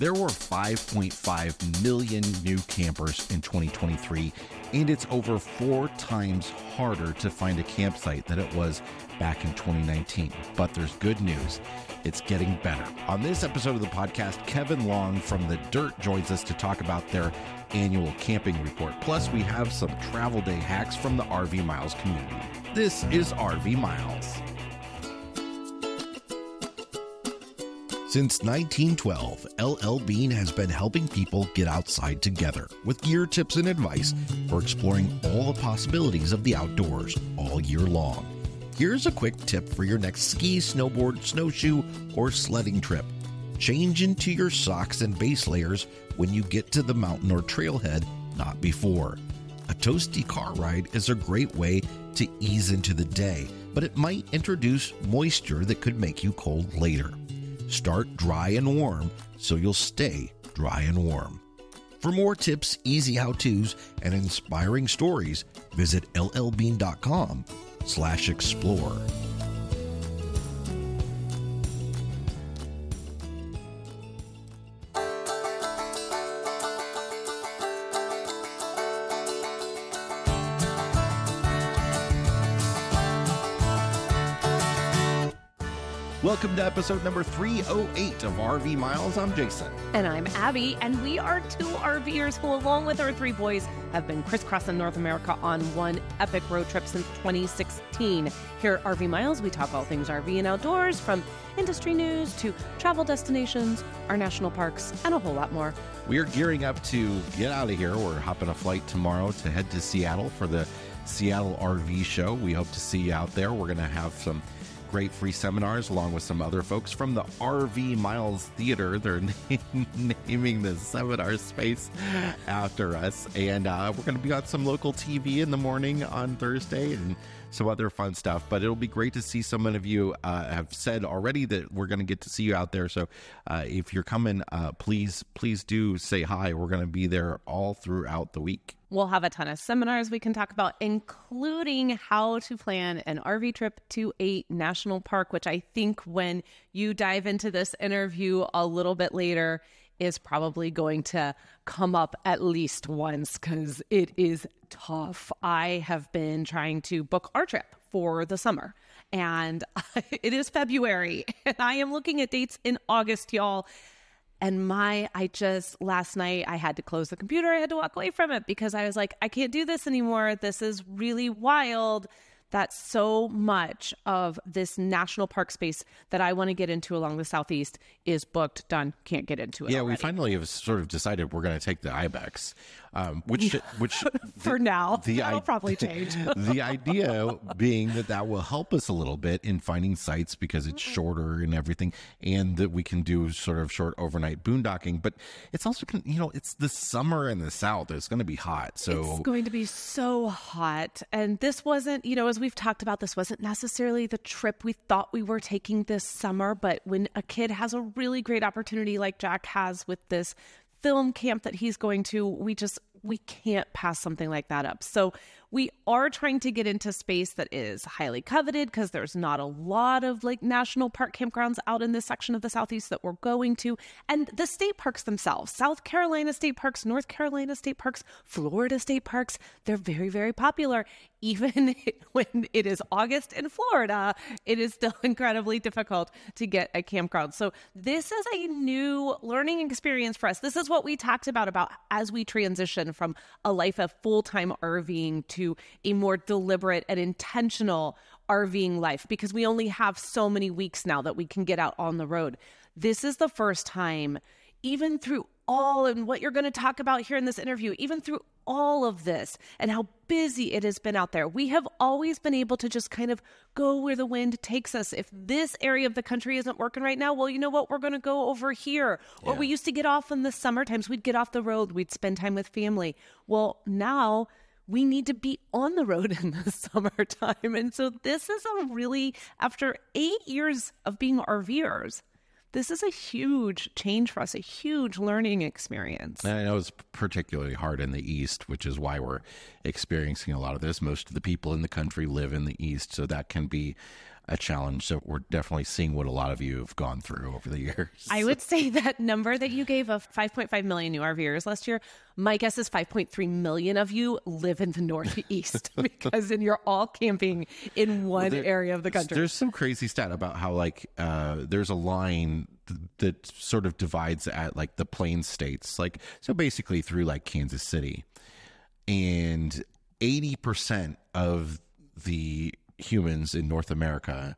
There were 5.5 million new campers in 2023, and it's over four times harder to find a campsite than it was back in 2019. But there's good news. It's getting better. On this episode of the podcast, Kevin Long from The Dyrt joins us to talk about their annual camping report. Plus, we have some travel day hacks from the RV Miles community. This is RV Miles. Since 1912, LL Bean has been helping people get outside together with gear tips and advice for exploring all the possibilities of the outdoors all year long. Here's a quick tip for your next ski, snowboard, snowshoe, or sledding trip. Change into your socks and base layers when you get to the mountain or trailhead, not before. A toasty car ride is a great way to ease into the day, but it might introduce moisture that could make you cold later. Start dry and warm so you'll stay dry and warm. For more tips, easy how-tos, and inspiring stories, visit llbean.com slash explore. Welcome to episode number 308 of RV Miles. I'm Jason. And I'm Abby, and we are two RVers who, along with our three boys, have been crisscrossing North America on one epic road trip since 2016. Here at RV Miles, we talk all things RV and outdoors, from industry news to travel destinations, our national parks, and a whole lot more. We are gearing up to get out of here. We're hopping a flight tomorrow to head to Seattle for the Seattle RV show. We hope to see you out there. We're going to have some great free seminars along with some other folks from the RV Miles Theater. They're naming the seminar space after us. And uh, we're going to be on some local TV in the morning on Thursday and some other fun stuff. But it'll be great to see so many of you uh, have said already that we're going to get to see you out there. So uh, if you're coming, uh, please, please do say hi. We're going to be there all throughout the week. We'll have a ton of seminars we can talk about, including how to plan an RV trip to a national park, which I think when you dive into this interview a little bit later is probably going to come up at least once because it is tough. I have been trying to book our trip for the summer and it is February and I am looking at dates in August, y'all. And my, I just, last night I had to close the computer. I had to walk away from it because I was like, I can't do this anymore. This is really wild that so much of this national park space that I want to get into along the southeast is booked, done, can't get into it. Yeah, already. we finally have sort of decided we're going to take the Ibex, um, which which for the, now the that'll I- probably change. the idea being that that will help us a little bit in finding sites because it's Mm-hmm. shorter and everything, and that we can do sort of short overnight boondocking. But it's also you know it's the summer in the south; it's going to be hot. So It's going to be so hot. And this wasn't, you know, as we've talked about, this wasn't necessarily the trip we thought we were taking this summer. But when a kid has a really great opportunity like Jack has with this film camp that he's going to, we just, we can't pass something like that up. So we are trying to get into space that is highly coveted because there's not a lot of like national park campgrounds out in this section of the southeast that we're going to. And the state parks themselves south carolina state parks north carolina state parks florida state parks they're very very popular. Even when it is august in florida it is still incredibly difficult to get a campground. So this is a new learning experience for us. This is what we talked about about as we transition from a life of full-time rving to a more deliberate and intentional RVing life because we only have so many weeks now that we can get out on the road. This is the first time, even through all and what you're going to talk about here in this interview, even through all of this and how busy it has been out there, we have always been able to just kind of go where the wind takes us. If this area of the country isn't working right now, well, you know what? We're going to go over here. Or we used to get off in the summer times, we'd get off the road, we'd spend time with family. Well, now we need to be on the road in the summertime. And so this is a really, after eight years of being RVers, this is a huge change for us, a huge learning experience. And I know it's particularly hard in the East, which is why we're experiencing a lot of this. Most of the people in the country live in the East, so that can be a challenge. So we're definitely seeing what a lot of you have gone through over the years. I would say that number that you gave of 5.5 million new RVers last year, my guess is 5.3 million of you live in the Northeast because then you're all camping in one well, there, area of the country. There's some crazy stat about how like uh, there's a line that sort of divides at like the plain states, like so basically through like Kansas City, and 80% of the humans in North America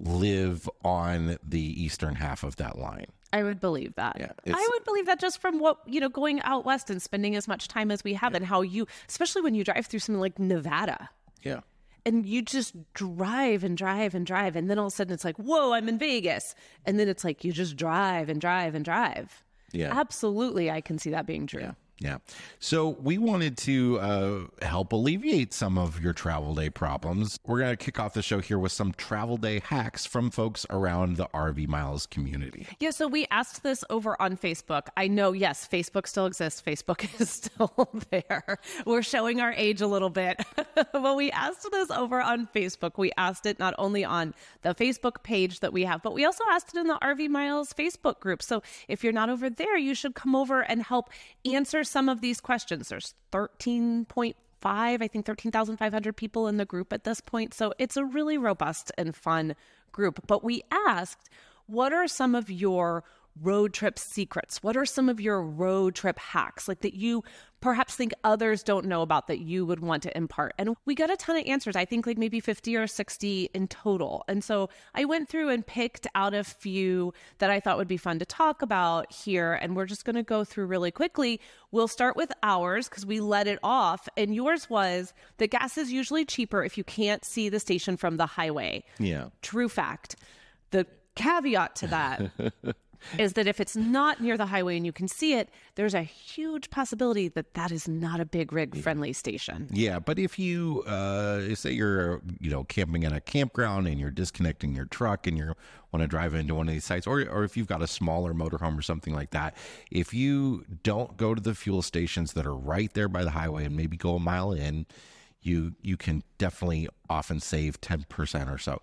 live on the eastern half of that line. I would believe that. Yeah, I would believe that just from what, you know, going out west and spending as much time as we have yeah. and how you, especially when you drive through something like Nevada. Yeah. And you just drive and drive and drive. And then all of a sudden it's like, whoa, I'm in Vegas. And then it's like you just drive and drive and drive. Yeah. Absolutely. I can see that being true. Yeah. Yeah. So we wanted to uh, help alleviate some of your travel day problems. We're going to kick off the show here with some travel day hacks from folks around the RV Miles community. Yeah. So we asked this over on Facebook. I know, yes, Facebook still exists. Facebook is still there. We're showing our age a little bit. but we asked this over on Facebook. We asked it not only on the Facebook page that we have, but we also asked it in the RV Miles Facebook group. So if you're not over there, you should come over and help answer some of these questions. There's 13.5, I think 13,500 people in the group at this point. So it's a really robust and fun group. But we asked, what are some of your road trip secrets? What are some of your road trip hacks like that you perhaps think others don't know about that you would want to impart? And we got a ton of answers. I think like maybe 50 or 60 in total. And so I went through and picked out a few that I thought would be fun to talk about here. And we're just going to go through really quickly. We'll start with ours because we let it off. And yours was the gas is usually cheaper if you can't see the station from the highway. Yeah. True fact. The caveat to that is that if it's not near the highway and you can see it, there's a huge possibility that that is not a big rig friendly station. Yeah, but if you uh, say you're you know camping in a campground and you're disconnecting your truck and you want to drive into one of these sites, or or if you've got a smaller motorhome or something like that, if you don't go to the fuel stations that are right there by the highway and maybe go a mile in you you can definitely often save 10% or so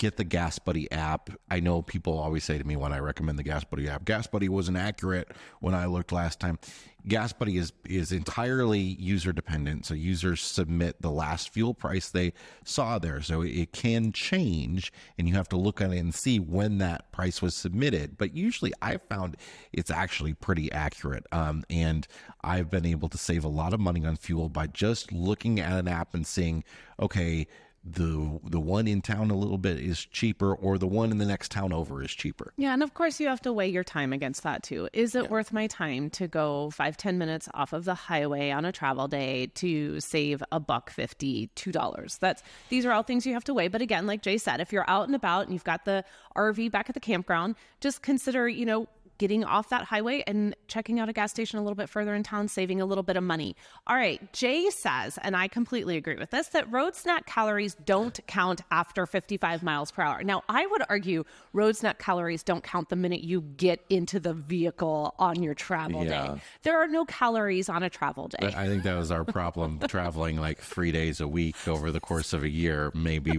get the Gas Buddy app. I know people always say to me when I recommend the Gas Buddy app, Gas Buddy wasn't accurate when I looked last time. Gas Buddy is is entirely user dependent. So users submit the last fuel price they saw there. So it can change and you have to look at it and see when that price was submitted. But usually I found it's actually pretty accurate. Um, and I've been able to save a lot of money on fuel by just looking at an app and seeing, okay, the the one in town a little bit is cheaper or the one in the next town over is cheaper. Yeah and of course you have to weigh your time against that too. Is it yeah. worth my time to go five ten minutes off of the highway on a travel day to save a buck fifty two dollars? That's these are all things you have to weigh. But again like jay said if you're out and about and you've got the rv back at the campground just consider you know getting off that highway and checking out a gas station a little bit further in town, saving a little bit of money. All right, Jay says, and I completely agree with this, that road snack calories don't count after 55 miles per hour. Now, I would argue road snack calories don't count the minute you get into the vehicle on your travel yeah. day. There are no calories on a travel day. I think that was our problem traveling like three days a week over the course of a year. Maybe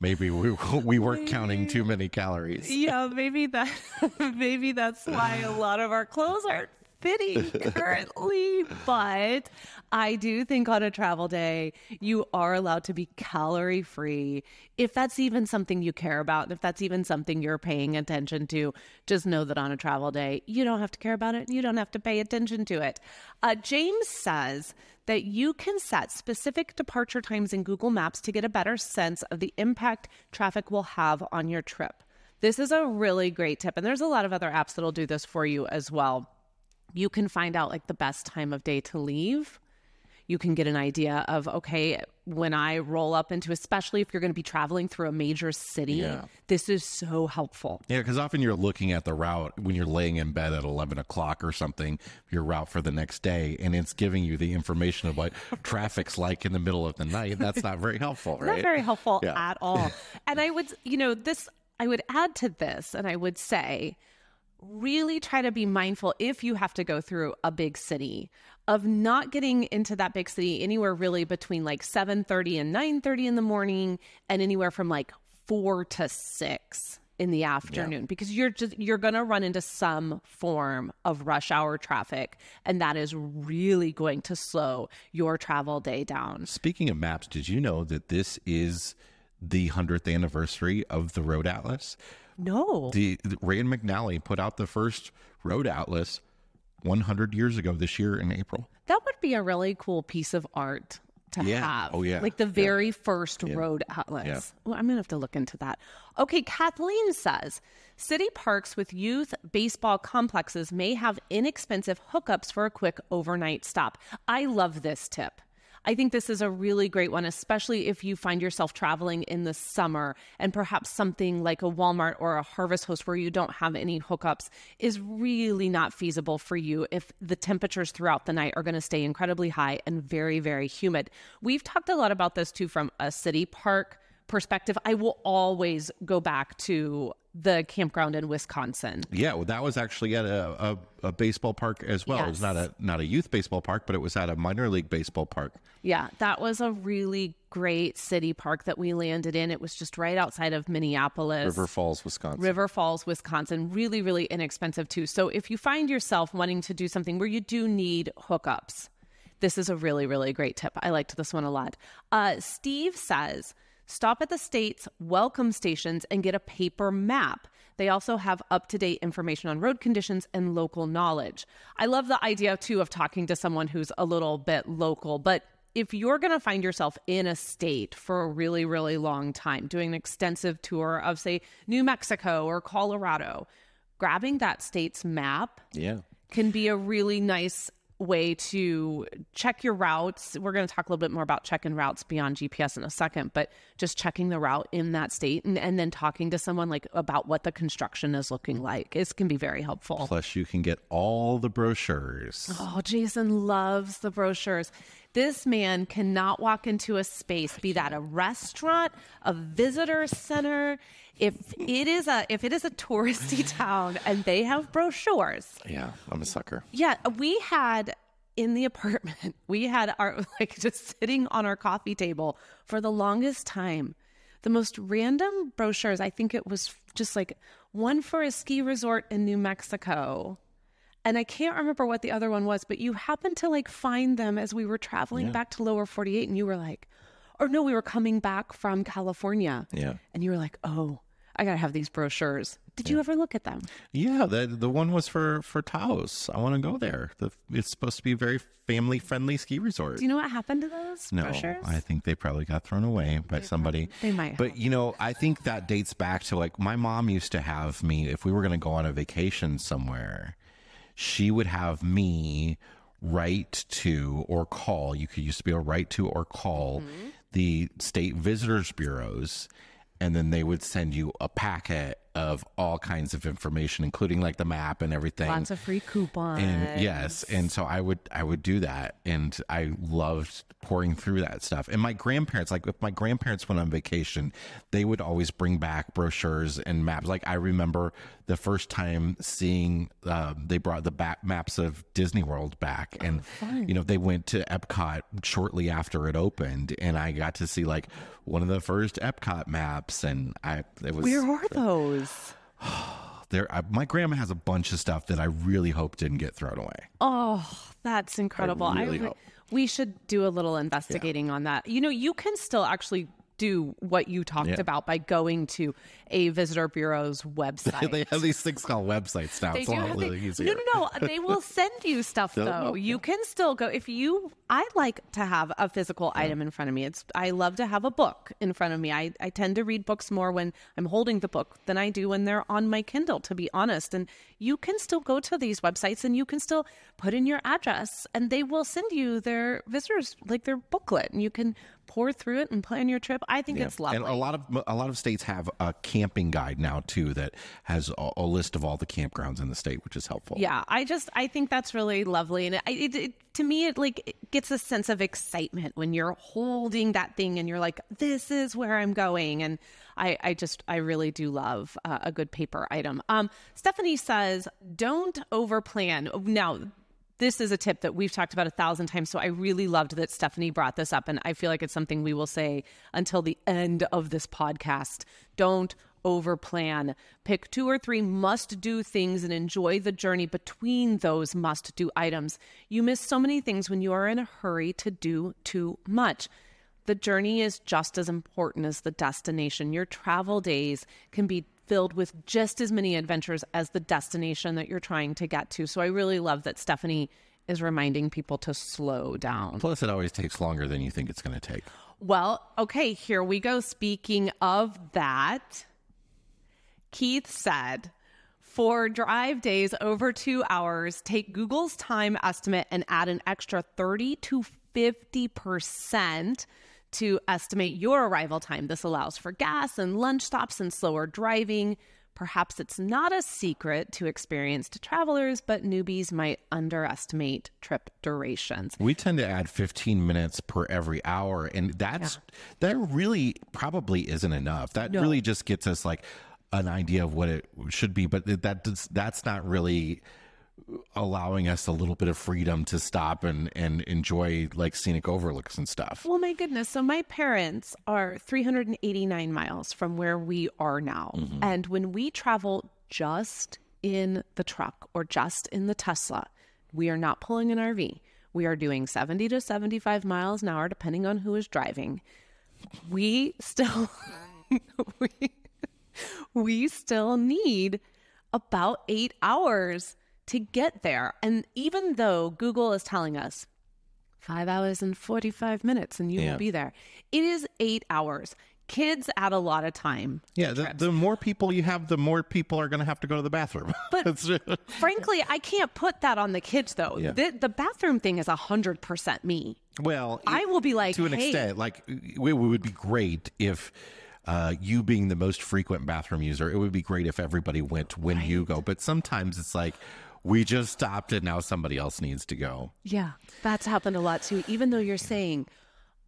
maybe we we weren't counting too many calories. Yeah, maybe that maybe that's why a lot of our clothes aren't fitting currently. but I do think on a travel day, you are allowed to be calorie free. If that's even something you care about, and if that's even something you're paying attention to, just know that on a travel day, you don't have to care about it. And you don't have to pay attention to it. Uh, James says that you can set specific departure times in Google Maps to get a better sense of the impact traffic will have on your trip. This is a really great tip, and there's a lot of other apps that'll do this for you as well. You can find out like the best time of day to leave. You can get an idea of okay when i roll up into especially if you're going to be traveling through a major city yeah. this is so helpful. Yeah because often you're looking at the route when you're laying in bed at 11 o'clock or something your route for the next day and it's giving you the information of what traffic's like in the middle of the night. That's not very helpful right? not very helpful yeah. at all. And i would you know this i would add to this and i would say really try to be mindful if you have to go through a big city of not getting into that big city anywhere really between like 7:30 and 9:30 in the morning and anywhere from like four to six in the afternoon yeah. because you're just you're going to run into some form of rush hour traffic and that is really going to slow your travel day down. Speaking of maps, did you know that this is the 100th anniversary of the Road Atlas? No. The, the Rand McNally put out the first Road Atlas 100 years ago this year in April. That would be a really cool piece of art to yeah. have. Oh, yeah. Like the very yeah. first yeah. road atlas. Well, I'm going to have to look into that. Okay, Kathleen says city parks with youth baseball complexes may have inexpensive hookups for a quick overnight stop. I love this tip. I think this is a really great one, especially if you find yourself traveling in the summer and perhaps something like a Walmart or a Harvest Host where you don't have any hookups is really not feasible for you if the temperatures throughout the night are going to stay incredibly high and very, very humid. We've talked a lot about this too from a city park perspective. I will always go back to the campground in Wisconsin. Yeah, well, that was actually at a, a, a baseball park as well. Yes. It was not a not a youth baseball park, but it was at a minor league baseball park. Yeah, that was a really great city park that we landed in. It was just right outside of Minneapolis, River Falls, Wisconsin. River Falls, Wisconsin. Really, really inexpensive too. So if you find yourself wanting to do something where you do need hookups, this is a really, really great tip. I liked this one a lot. Uh, Steve says Stop at the state's welcome stations and get a paper map. They also have up to date information on road conditions and local knowledge. I love the idea, too, of talking to someone who's a little bit local, but if you're going to find yourself in a state for a really, really long time, doing an extensive tour of, say, New Mexico or Colorado, grabbing that state's map yeah. can be a really nice way to check your routes. We're going to talk a little bit more about checking routes beyond GPS in a second, but just checking the route in that state and, and then talking to someone like about what the construction is looking like. It can be very helpful. Plus, you can get all the brochures. Oh, Jason loves the brochures. This man cannot walk into a space, be that a restaurant, a visitor center. If it is a if it is a touristy town and they have brochures. Yeah, I'm a sucker. Yeah, we had in the apartment, we had our like just sitting on our coffee table for the longest time. The most random brochures. I think it was just like one for a ski resort in New Mexico and I can't remember what the other one was, but you happened to like find them as we were traveling yeah. back to lower 48 and you were like, or no, we were coming back from California. Yeah. And you were like, oh, I got to have these brochures. Did yeah. you ever look at them? Yeah, the the one was for for Taos. I want to go there. The, it's supposed to be a very family friendly ski resort. Do you know what happened to those no, brochures? I think they probably got thrown away by they somebody. Probably, they might. But you know, I think that dates back to like my mom used to have me if we were going to go on a vacation somewhere she would have me write to or call. You could used to be able to write to or call mm-hmm. the state visitors bureaus, and then they would send you a packet of all kinds of information, including like the map and everything. Lots of free coupons. And yes, and so I would I would do that, and I loved poring through that stuff. And my grandparents, like if my grandparents went on vacation, they would always bring back brochures and maps. Like I remember the first time seeing uh, they brought the back maps of Disney World back, and oh, you know they went to Epcot shortly after it opened, and I got to see like one of the first Epcot maps, and I it was where are those? there I, my grandma has a bunch of stuff that I really hope didn't get thrown away. Oh, that's incredible. I really I, hope. We should do a little investigating yeah. on that. You know, you can still actually do what you talked yeah. about by going to a visitor bureau's website. they have these things called websites now. They it's a lot really easier. No, no, no. they will send you stuff though. You can still go if you. I like to have a physical yeah. item in front of me. It's. I love to have a book in front of me. I I tend to read books more when I'm holding the book than I do when they're on my Kindle. To be honest, and you can still go to these websites and you can still put in your address and they will send you their visitors like their booklet and you can pore through it and plan your trip. I think yeah. it's lovely. And a lot of a lot of states have a camping guide now too that has a, a list of all the campgrounds in the state, which is helpful. Yeah, I just I think that's really lovely, and it, it, it to me it like it gets a sense of excitement when you're holding that thing and you're like, this is where I'm going, and I I just I really do love uh, a good paper item. Um, Stephanie says, don't overplan. Now this is a tip that we've talked about a thousand times. So I really loved that Stephanie brought this up. And I feel like it's something we will say until the end of this podcast. Don't over plan. Pick two or three must do things and enjoy the journey between those must do items. You miss so many things when you are in a hurry to do too much. The journey is just as important as the destination. Your travel days can be filled with just as many adventures as the destination that you're trying to get to. So I really love that Stephanie is reminding people to slow down. Plus, it always takes longer than you think it's going to take. Well, okay, here we go. Speaking of that, Keith said, for drive days over two hours, take Google's time estimate and add an extra 30 to 50% to estimate your arrival time. This allows for gas and lunch stops and slower driving. Perhaps it's not a secret to experienced travelers, but newbies might underestimate trip durations. We tend to add 15 minutes per every hour, and that's yeah. that really probably isn't enough. That no. really just gets us like an idea of what it should be, but that does, that's not really allowing us a little bit of freedom to stop and and enjoy like scenic overlooks and stuff. Well, my goodness. So my parents are 389 miles from where we are now. Mm-hmm. And when we travel just in the truck or just in the Tesla, we are not pulling an RV. We are doing 70 to 75 miles an hour depending on who is driving. We still we, we still need about 8 hours to get there. And even though Google is telling us five hours and 45 minutes and you yeah. will be there, it is eight hours. Kids add a lot of time. Yeah, the, the, more people you have, the more people are going to have to go to the bathroom. But frankly, I can't put that on the kids, though. Yeah. The, the bathroom thing is 100% me. Well, I will be like, to an hey. extent, like, it would be great if uh, you being the most frequent bathroom user, it would be great if everybody went when right. you go. But sometimes it's like, we just stopped it. Now somebody else needs to go. Yeah, that's happened a lot too. Even though you're saying,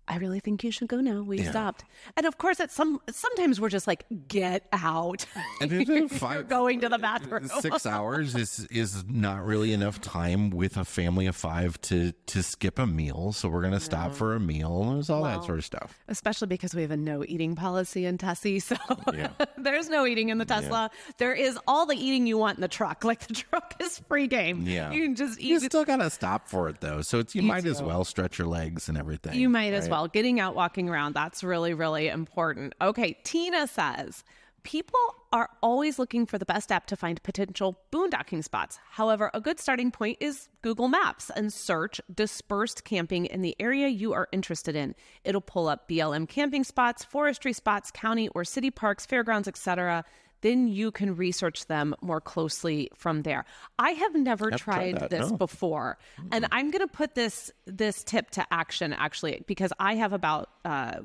I really think you should go now. We yeah. stopped, and of course, at some sometimes we're just like, get out. And five, going to the bathroom. Uh, six hours is is not really enough time with a family of five to to skip a meal. So we're gonna stop no. for a meal. There's all well, that sort of stuff. Especially because we have a no eating policy in Tessie, so yeah. there's no eating in the Tesla. Yeah. There is all the eating you want in the truck. Like the truck is free game. Yeah, you can just eat. You still gotta stop for it though. So it's you, you might too. as well stretch your legs and everything. You might right? as well getting out, walking around. That's really really important. Okay, Tina says people are always looking for the best app to find potential boondocking spots. However, a good starting point is Google Maps and search dispersed camping in the area you are interested in. It'll pull up BLM camping spots, forestry spots, county or city parks, fairgrounds, etc. Then you can research them more closely from there. I have never tried, tried this no. before, mm-hmm. and I'm going to put this this tip to action actually because I have about uh,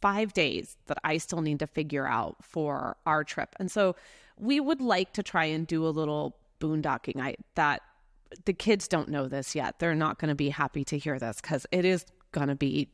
five days that I still need to figure out for our trip. And so we would like to try and do a little boondocking. I that the kids don't know this yet. They're not going to be happy to hear this because it is going to be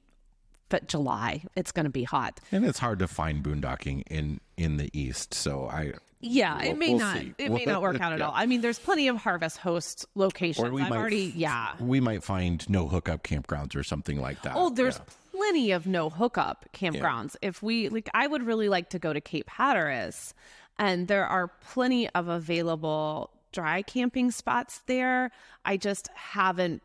but July. It's going to be hot. And it's hard to find boondocking in in the east. So I yeah, we'll, it may we'll not. See. It may not work out at yeah. all. I mean, there's plenty of Harvest Host locations. Or we I've might, already, yeah. We might find no hookup campgrounds or something like that. Oh, there's yeah plenty of no hookup campgrounds. Yeah. If we like, I would really like to go to Cape Hatteras, and there are plenty of available dry camping spots there. I just haven't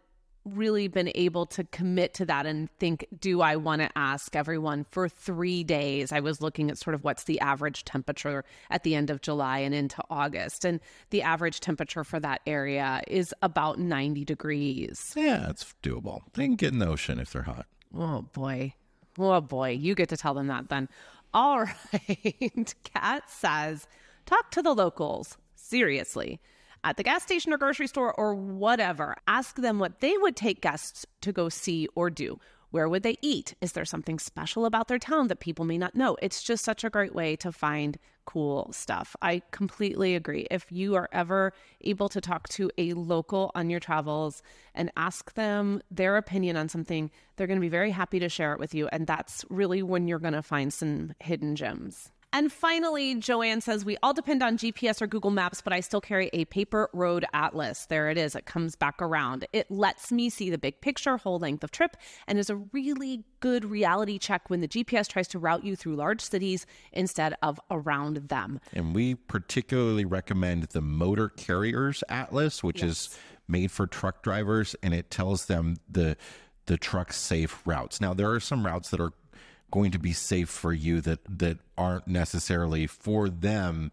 really been able to commit to that and think, do I want to ask everyone for three days? I was looking at sort of what's the average temperature at the end of July and into August. And the average temperature for that area is about 90 degrees. Yeah, it's doable. They can get in the ocean if they're hot. Oh boy. Oh boy. You get to tell them that then. All right. Kat says, talk to the locals. Seriously. At the gas station or grocery store or whatever, ask them what they would take guests to go see or do. Where would they eat? Is there something special about their town that people may not know? It's just such a great way to find cool stuff. I completely agree. If you are ever able to talk to a local on your travels and ask them their opinion on something, they're going to be very happy to share it with you. And that's really when you're going to find some hidden gems. And finally, Joanne says, We all depend on GPS or Google Maps, but I still carry a paper road atlas. There it is. It comes back around. It lets me see the big picture, whole length of trip, and is a really good reality check when the GPS tries to route you through large cities instead of around them. And we particularly recommend the Motor Carriers Atlas, which yes. is made for truck drivers, and it tells them the the truck safe routes. Now, there are some routes that are going to be safe for you that that aren't necessarily for them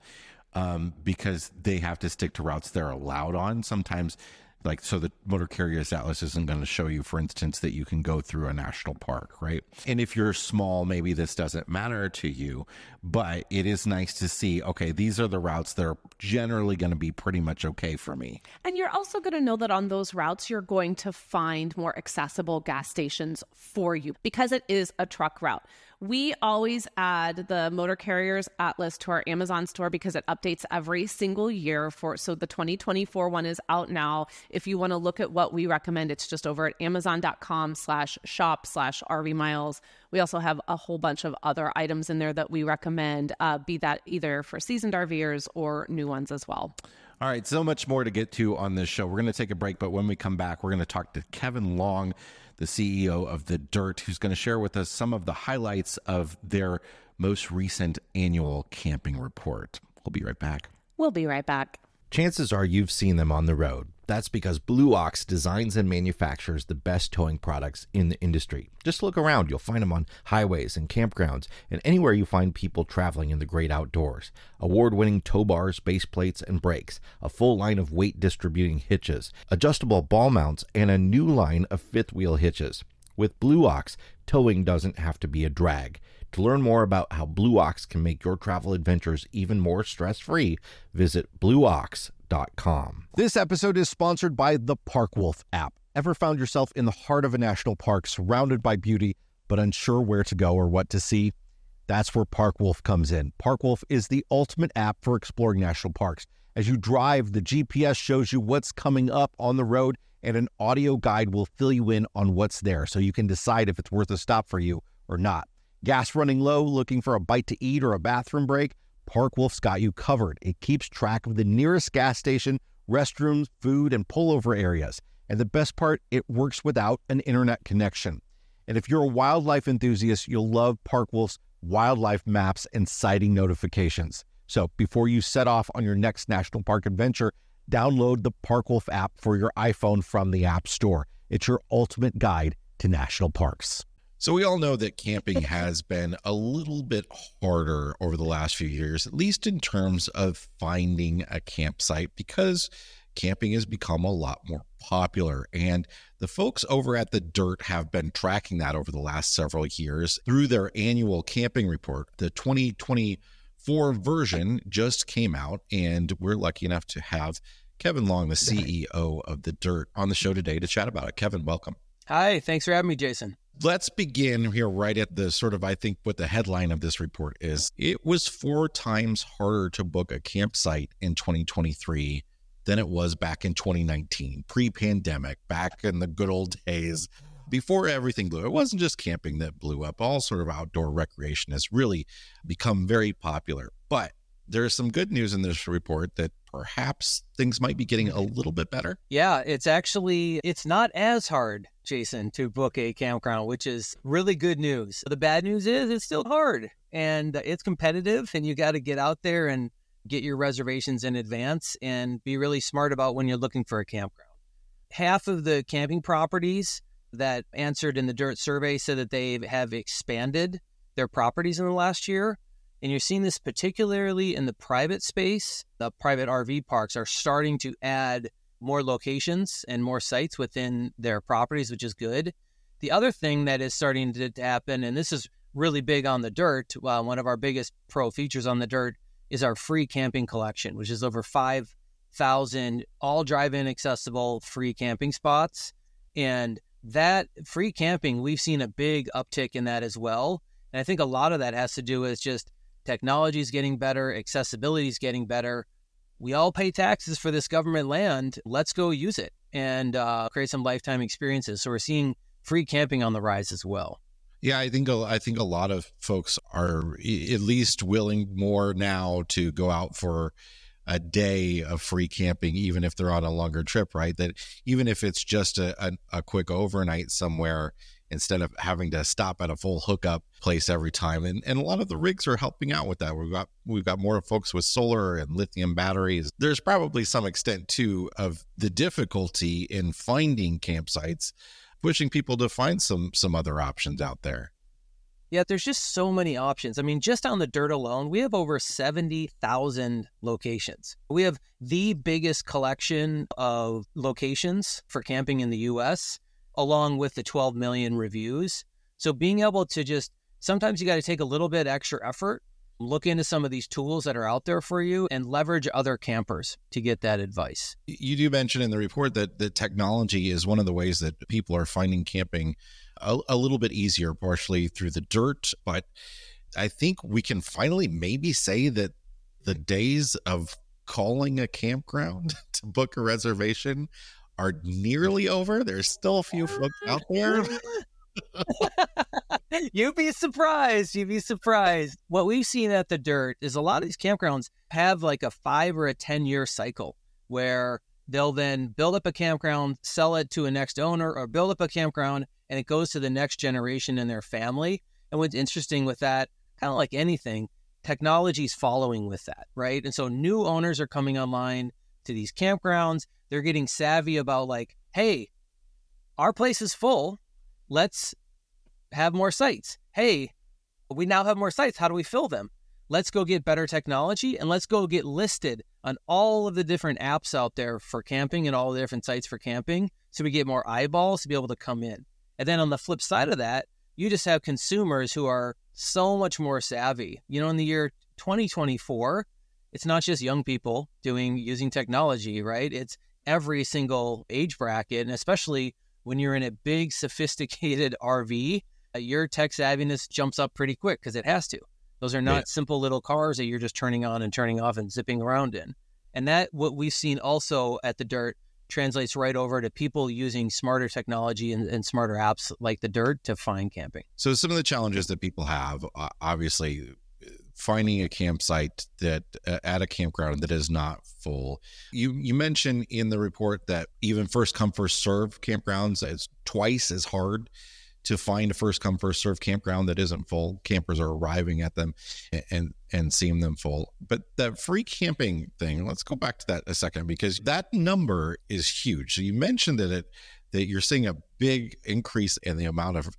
um, because they have to stick to routes they're allowed on. Sometimes like so the motor carriers atlas isn't going to show you for instance that you can go through a national park right? And if you're small maybe this doesn't matter to you but it is nice to see okay these are the routes that are generally going to be pretty much okay for me. And you're also going to know that on those routes you're going to find more accessible gas stations for you because it is a truck route we always add the motor carriers atlas to our Amazon store because it updates every single year for so the 2024 one is out now. If you want to look at what we recommend, it's just over at amazon.com slash shop slash RV miles. We also have a whole bunch of other items in there that we recommend, uh, be that either for seasoned RVers or new ones as well. All right, so much more to get to on this show. We're going to take a break, but when we come back, we're going to talk to Kevin Long the CEO of The Dyrt, who's going to share with us some of the highlights of their most recent annual camping report. We'll be right back. We'll be right back. Chances are you've seen them on the road. That's because Blue Ox designs and manufactures the best towing products in the industry. Just look around, you'll find them on highways and campgrounds and anywhere you find people traveling in the great outdoors. Award winning tow bars, base plates, and brakes, a full line of weight distributing hitches, adjustable ball mounts, and a new line of fifth wheel hitches. With Blue Ox, towing doesn't have to be a drag. To learn more about how Blue Ox can make your travel adventures even more stress free, visit blueox.com. This episode is sponsored by the Parkwolf app. Ever found yourself in the heart of a national park surrounded by beauty, but unsure where to go or what to see? That's where Parkwolf comes in. Parkwolf is the ultimate app for exploring national parks. As you drive, the GPS shows you what's coming up on the road, and an audio guide will fill you in on what's there so you can decide if it's worth a stop for you or not. Gas running low, looking for a bite to eat or a bathroom break? Parkwolf's got you covered. It keeps track of the nearest gas station, restrooms, food, and pullover areas. And the best part, it works without an internet connection. And if you're a wildlife enthusiast, you'll love Parkwolf's wildlife maps and sighting notifications. So before you set off on your next national park adventure, download the Parkwolf app for your iPhone from the App Store. It's your ultimate guide to national parks. So we all know that camping has been a little bit harder over the last few years, at least in terms of finding a campsite because camping has become a lot more popular. And the folks over at The Dyrt have been tracking that over the last several years through their annual camping report. The 2024 version just came out, and we're lucky enough to have Kevin Long, the CEO of The Dyrt, on the show today to chat about it. Kevin, welcome. Hi, thanks for having me, Jason. Let's begin here right at the sort of, I think, what the headline of this report is. It was four times harder to book a campsite in 2023 than it was back in 2019, pre pandemic, back in the good old days before everything blew. It wasn't just camping that blew up, all sort of outdoor recreation has really become very popular. But there's some good news in this report that perhaps things might be getting a mm-hmm. little bit better. Yeah, it's actually it's not as hard, Jason, to book a campground, which is really good news. The bad news is it's still hard and it's competitive and you got to get out there and get your reservations in advance and be really smart about when you're looking for a campground. Half of the camping properties that answered in the Dyrt survey said that they have expanded their properties in the last year and you're seeing this particularly in the private space. The private RV parks are starting to add more locations and more sites within their properties, which is good. The other thing that is starting to happen, and this is really big on the Dyrt, uh, one of our biggest pro features on the Dyrt is our free camping collection, which is over 5,000 all drive in accessible free camping spots. And that free camping, we've seen a big uptick in that as well. And I think a lot of that has to do with just Technology is getting better, accessibility is getting better. We all pay taxes for this government land. Let's go use it and uh, create some lifetime experiences. So we're seeing free camping on the rise as well. Yeah, I think I think a lot of folks are at least willing more now to go out for a day of free camping, even if they're on a longer trip. Right? That even if it's just a, a, a quick overnight somewhere, instead of having to stop at a full hookup place every time. And and a lot of the rigs are helping out with that. We've got we've got more folks with solar and lithium batteries. There's probably some extent too of the difficulty in finding campsites pushing people to find some some other options out there. Yeah, there's just so many options. I mean, just on the Dyrt alone, we have over 70,000 locations. We have the biggest collection of locations for camping in the US, along with the 12 million reviews. So being able to just sometimes you got to take a little bit extra effort look into some of these tools that are out there for you and leverage other campers to get that advice. You do mention in the report that the technology is one of the ways that people are finding camping a, a little bit easier, partially through the Dyrt. But I think we can finally maybe say that the days of calling a campground to book a reservation are nearly over. There's still a few folks out there You'd be surprised. You'd be surprised. What we've seen at the Dyrt is a lot of these campgrounds have like a five or a 10 year cycle where they'll then build up a campground, sell it to a next owner, or build up a campground and it goes to the next generation in their family. And what's interesting with that, kind of like anything, technology is following with that, right? And so new owners are coming online to these campgrounds. They're getting savvy about like, hey, our place is full let's have more sites. Hey, we now have more sites. How do we fill them? Let's go get better technology and let's go get listed on all of the different apps out there for camping and all the different sites for camping so we get more eyeballs to be able to come in. And then on the flip side of that, you just have consumers who are so much more savvy. You know, in the year 2024, it's not just young people doing using technology, right? It's every single age bracket, and especially when you're in a big, sophisticated RV, uh, your tech savviness jumps up pretty quick because it has to. Those are not yeah. simple little cars that you're just turning on and turning off and zipping around in. And that, what we've seen also at the Dyrt, translates right over to people using smarter technology and, and, smarter apps like the Dyrt to find camping. So, some of the challenges that people have, uh, obviously, finding a campsite that uh, at a campground that is not full. You you mentioned in the report that even first come first serve campgrounds is twice as hard to find a first come first serve campground that isn't full. Campers are arriving at them and and, and seeing them full. But that free camping thing, let's go back to that a second because that number is huge. So you mentioned that it that you're seeing a big increase in the amount of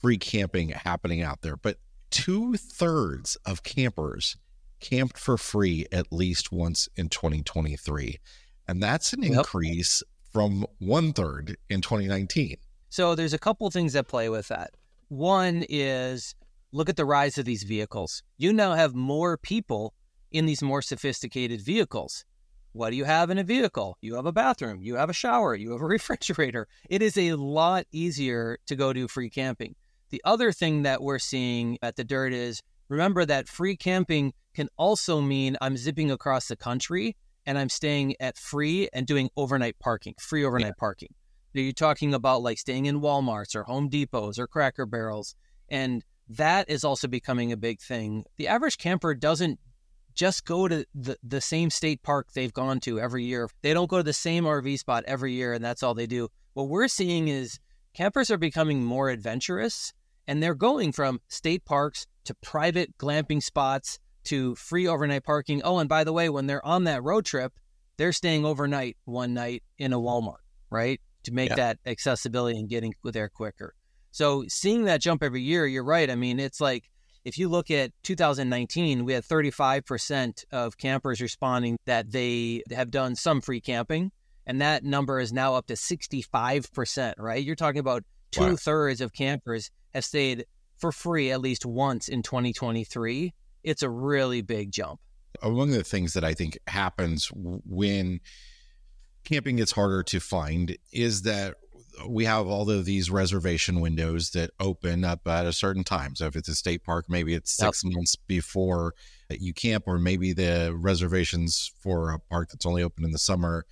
free camping happening out there. But two thirds of campers camped for free at least once in 2023. And that's an yep. increase from one third in 2019. So there's a couple things that play with that. One is look at the rise of these vehicles. You now have more people in these more sophisticated vehicles. What do you have in a vehicle? You have a bathroom, you have a shower, you have a refrigerator. It is a lot easier to go do free camping. The other thing that we're seeing at the Dyrt is remember that free camping can also mean I'm zipping across the country and I'm staying at free and doing overnight parking, free overnight yeah. parking. Are you talking about like staying in Walmarts or Home Depots or Cracker Barrels? And that is also becoming a big thing. The average camper doesn't just go to the, the same state park they've gone to every year. They don't go to the same RV spot every year and that's all they do. What we're seeing is campers are becoming more adventurous and they're going from state parks to private glamping spots to free overnight parking. Oh, and by the way, when they're on that road trip, they're staying overnight one night in a Walmart, right? To make yeah. that accessibility and getting there quicker. So seeing that jump every year, you're right. I mean, it's like if you look at 2019, we had 35% of campers responding that they have done some free camping. And that number is now up to 65%, right? You're talking about two wow. thirds of campers have stayed for free at least once in 2023. It's a really big jump. One of the things that I think happens when camping gets harder to find is that we have all of these reservation windows that open up at a certain time. So if it's a state park, maybe it's six yep. months before you camp, or maybe the reservations for a park that's only open in the summer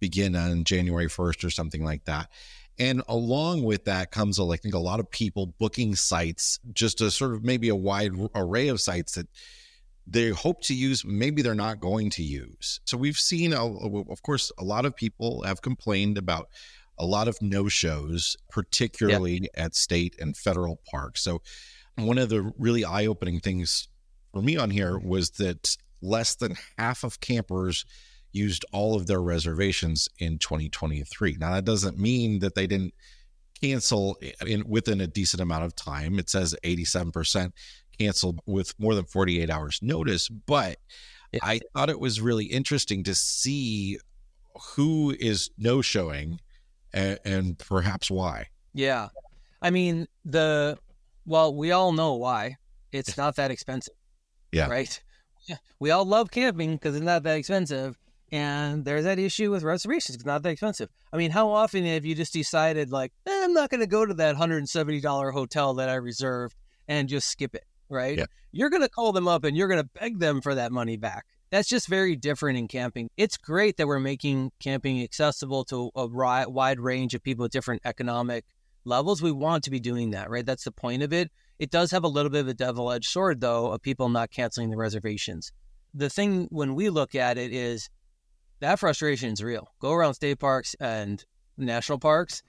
begin on January 1st or something like that. And along with that comes, uh, I think, a lot of people booking sites, just a sort of maybe a wide array of sites that they hope to use, maybe they're not going to use. So we've seen, uh, of course, a lot of people have complained about a lot of no shows, particularly yep. at state and federal parks. So one of the really eye opening things for me on here was that less than half of campers used all of their reservations in 2023. Now that doesn't mean that they didn't cancel eh, in within a decent amount of time. It says 87% canceled with more than 48 hours notice, but yeah. I thought it was really interesting to see who is no showing and, and perhaps why. Yeah. I mean, the well, we all know why. It's not that expensive. Yeah. Right? Yeah. We all love camping because it's not that expensive. And there's that issue with reservations. It's not that expensive. I mean, how often have you just decided, like, eh, I'm not going to go to that $170 hotel that I reserved and just skip it, right? Yeah. You're going to call them up and you're going to beg them for that money back. That's just very different in camping. It's great that we're making camping accessible to a wide range of people with different economic levels. We want to be doing that, right? That's the point of it. It does have a little bit of a double edged sword, though, of people not canceling the reservations. The thing when we look at it is that frustration is real. Go around state parks and national parks,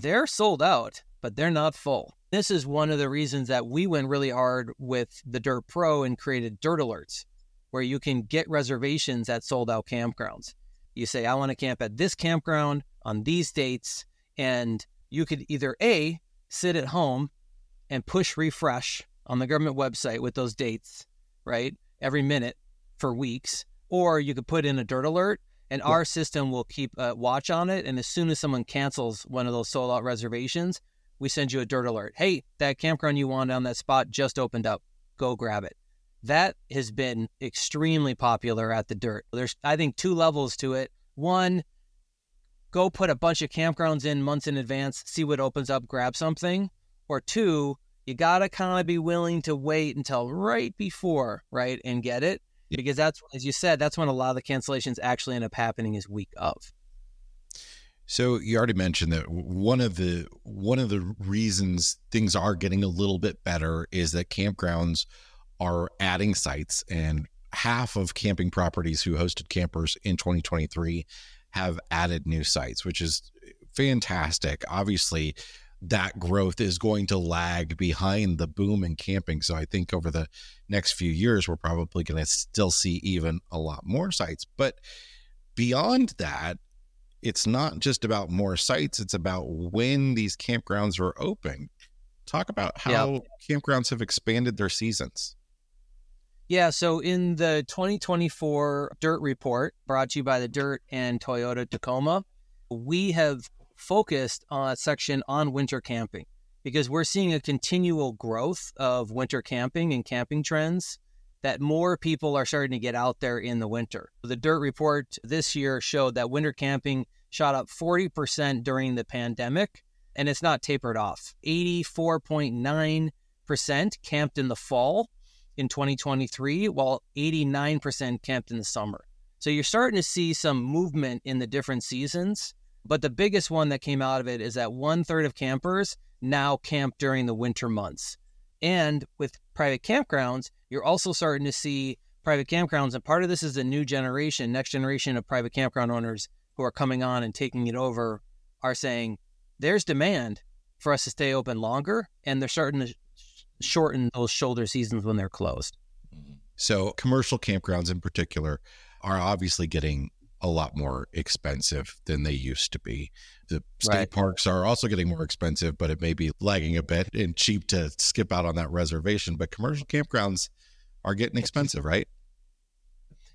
they're sold out, but they're not full. This is one of the reasons that we went really hard with the Dyrt Pro and created Dyrt Alerts, where you can get reservations at sold out campgrounds. You say, I want to camp at this campground on these dates, and you could either A, sit at home and push refresh on the government website with those dates, right? Every minute for weeks or you could put in a Dyrt alert and yeah. our system will keep a watch on it. And as soon as someone cancels one of those sold out reservations, we send you a Dyrt alert. Hey, that campground you wanted on that spot just opened up. Go grab it. That has been extremely popular at the Dyrt. There's, I think, two levels to it. One, go put a bunch of campgrounds in months in advance, see what opens up, grab something. Or two, you got to kind of be willing to wait until right before, right, and get it because that's as you said that's when a lot of the cancellations actually end up happening is week of. So you already mentioned that one of the one of the reasons things are getting a little bit better is that campgrounds are adding sites and half of camping properties who hosted campers in 2023 have added new sites which is fantastic. Obviously that growth is going to lag behind the boom in camping. So I think over the next few years, we're probably going to still see even a lot more sites. But beyond that, it's not just about more sites, it's about when these campgrounds are open. Talk about how yeah. campgrounds have expanded their seasons. Yeah, so in the 2024 Dyrt Report, brought to you by the Dyrt and Toyota Tacoma, we have focused on a section on winter camping because we're seeing a continual growth of winter camping and camping trends that more people are starting to get out there in the winter. The Dyrt report this year showed that winter camping shot up 40% during the pandemic and it's not tapered off. 84.9% camped in the fall in 2023 while 89% camped in the summer. So you're starting to see some movement in the different seasons but the biggest one that came out of it is that one third of campers now camp during the winter months. And with private campgrounds, you're also starting to see private campgrounds. And part of this is the new generation, next generation of private campground owners who are coming on and taking it over are saying there's demand for us to stay open longer. And they're starting to shorten those shoulder seasons when they're closed. Mm-hmm. So, commercial campgrounds in particular are obviously getting a lot more expensive than they used to be. The state right. parks are also getting more expensive, but it may be lagging a bit and cheap to skip out on that reservation. But commercial campgrounds are getting expensive, right?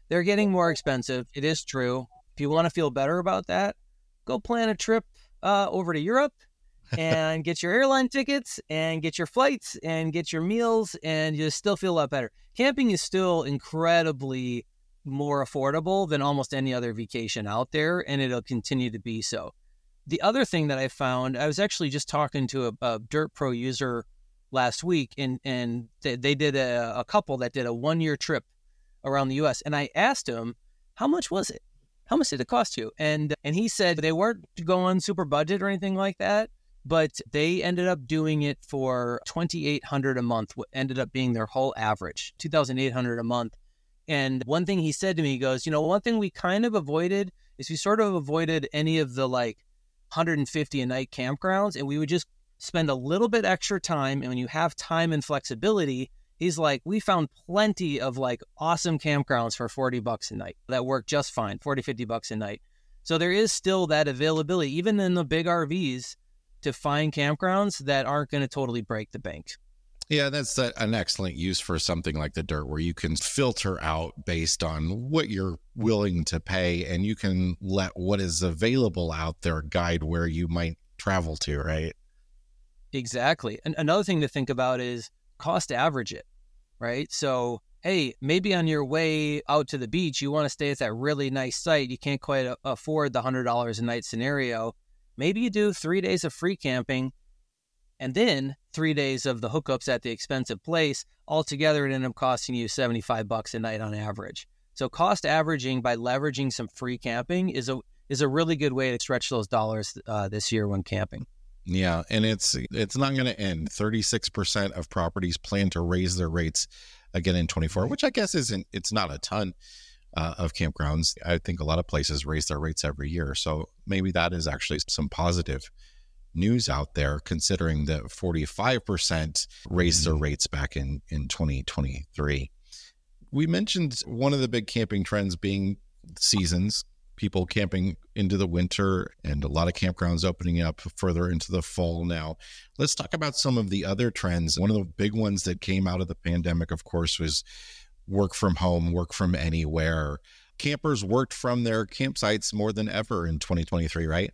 They're getting more expensive. It is true. If you want to feel better about that, go plan a trip uh, over to Europe and get your airline tickets and get your flights and get your meals and you still feel a lot better. Camping is still incredibly more affordable than almost any other vacation out there, and it'll continue to be so. The other thing that I found, I was actually just talking to a, a Dyrt Pro user last week, and and they, they did a, a couple that did a one year trip around the U.S. And I asked him, how much was it? how much did it cost you? And and he said they weren't going super budget or anything like that, but they ended up doing it for 2800 a month what ended up being their whole average 2800 a month and one thing he said to me he goes you know one thing we kind of avoided is we sort of avoided any of the like 150 a night campgrounds and we would just spend a little bit extra time and when you have time and flexibility he's like we found plenty of like awesome campgrounds for 40 bucks a night that work just fine 40 50 bucks a night so there is still that availability even in the big rvs to find campgrounds that aren't going to totally break the bank. Yeah, that's a, an excellent use for something like the Dyrt where you can filter out based on what you're willing to pay and you can let what is available out there guide where you might travel to, right? Exactly. And another thing to think about is cost average it, right? So, hey, maybe on your way out to the beach, you want to stay at that really nice site. You can't quite afford the $100 a night scenario. Maybe you do three days of free camping and then three days of the hookups at the expensive place. Altogether, it ended up costing you 75 bucks a night on average. So cost averaging by leveraging some free camping is a is a really good way to stretch those dollars uh, this year when camping. Yeah, and it's it's not going to end. Thirty six percent of properties plan to raise their rates again in twenty four, which I guess isn't it's not a ton uh, of campgrounds. I think a lot of places raise their rates every year. So maybe that is actually some positive news out there, considering that 45% raised their mm-hmm. rates back in, in 2023. We mentioned one of the big camping trends being seasons, people camping into the winter, and a lot of campgrounds opening up further into the fall now. Let's talk about some of the other trends. One of the big ones that came out of the pandemic, of course, was work from home, work from anywhere. Campers worked from their campsites more than ever in 2023, right?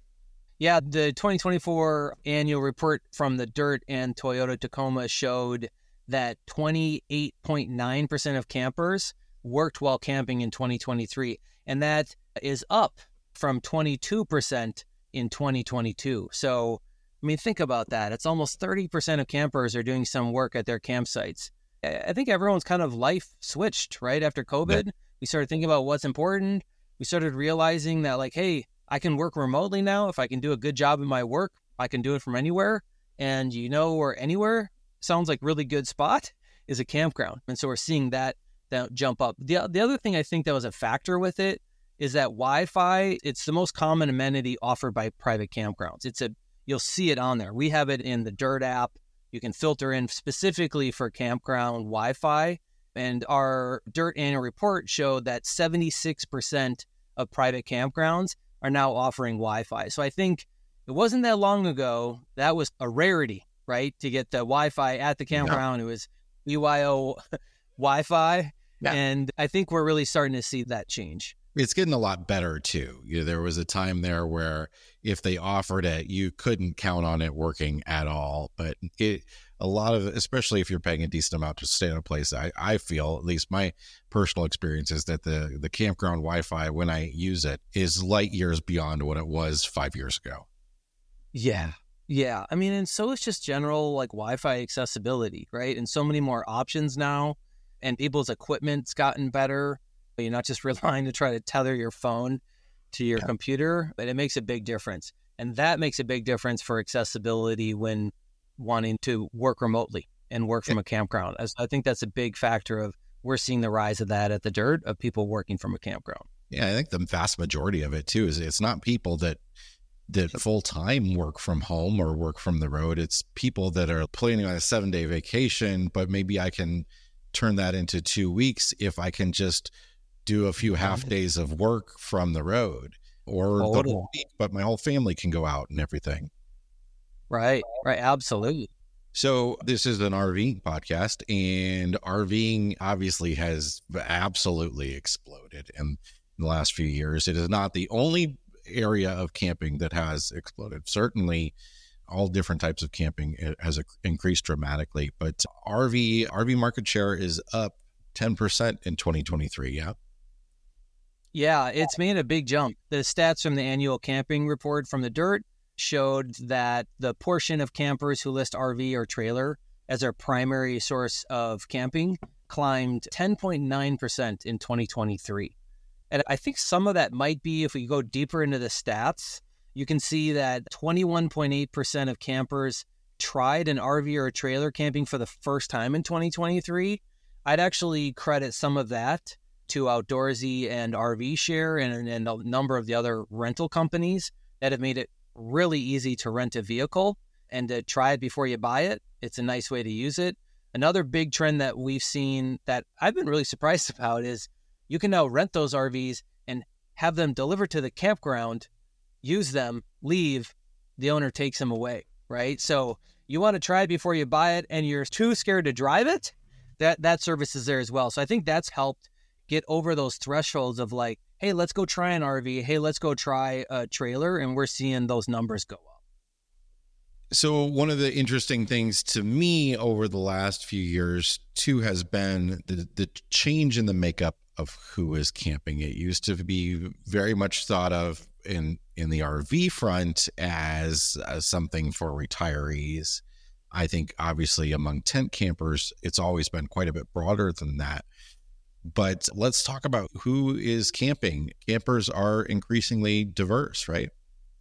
Yeah, the 2024 annual report from the Dyrt and Toyota Tacoma showed that 28.9% of campers worked while camping in 2023. And that is up from 22% in 2022. So, I mean, think about that. It's almost 30% of campers are doing some work at their campsites. I think everyone's kind of life switched right after COVID. Yeah. We started thinking about what's important. We started realizing that, like, hey, I can work remotely now. If I can do a good job in my work, I can do it from anywhere. And you know where anywhere sounds like really good spot is a campground. And so we're seeing that that jump up. The the other thing I think that was a factor with it is that Wi-Fi. It's the most common amenity offered by private campgrounds. It's a you'll see it on there. We have it in the Dyrt app. You can filter in specifically for campground Wi Fi. And our Dyrt annual report showed that 76% of private campgrounds are now offering Wi Fi. So I think it wasn't that long ago that was a rarity, right? To get the Wi Fi at the campground. It was BYO Wi Fi. Yeah. And I think we're really starting to see that change. It's getting a lot better too. You know, there was a time there where if they offered it, you couldn't count on it working at all. But it, a lot of, especially if you're paying a decent amount to stay in a place, I, I feel, at least my personal experience is that the, the campground Wi Fi, when I use it, is light years beyond what it was five years ago. Yeah. Yeah. I mean, and so it's just general like Wi Fi accessibility, right? And so many more options now, and people's equipment's gotten better you're not just relying to try to tether your phone to your yeah. computer, but it makes a big difference. And that makes a big difference for accessibility when wanting to work remotely and work from a campground. As I think that's a big factor of we're seeing the rise of that at the Dyrt of people working from a campground. Yeah, I think the vast majority of it too is it's not people that that full time work from home or work from the road. It's people that are planning on a seven day vacation, but maybe I can turn that into two weeks if I can just do a few half days of work from the road or the whole week, but my whole family can go out and everything. Right, right, absolutely. So this is an RV podcast, and RVing obviously has absolutely exploded in the last few years. It is not the only area of camping that has exploded. Certainly, all different types of camping has increased dramatically, but RV RV market share is up ten percent in 2023. Yeah. Yeah, it's made a big jump. The stats from the annual camping report from the Dyrt showed that the portion of campers who list RV or trailer as their primary source of camping climbed 10.9% in 2023. And I think some of that might be if we go deeper into the stats, you can see that 21.8% of campers tried an RV or a trailer camping for the first time in 2023. I'd actually credit some of that to Outdoorsy and RV Share and, and a number of the other rental companies that have made it really easy to rent a vehicle and to try it before you buy it. It's a nice way to use it. Another big trend that we've seen that I've been really surprised about is you can now rent those RVs and have them delivered to the campground, use them, leave, the owner takes them away, right? So you want to try it before you buy it and you're too scared to drive it, that that service is there as well. So I think that's helped get over those thresholds of like, hey, let's go try an RV, hey, let's go try a trailer, and we're seeing those numbers go up. So one of the interesting things to me over the last few years too has been the the change in the makeup of who is camping. It used to be very much thought of in in the RV front as, as something for retirees. I think obviously among tent campers, it's always been quite a bit broader than that. But let's talk about who is camping. Campers are increasingly diverse, right?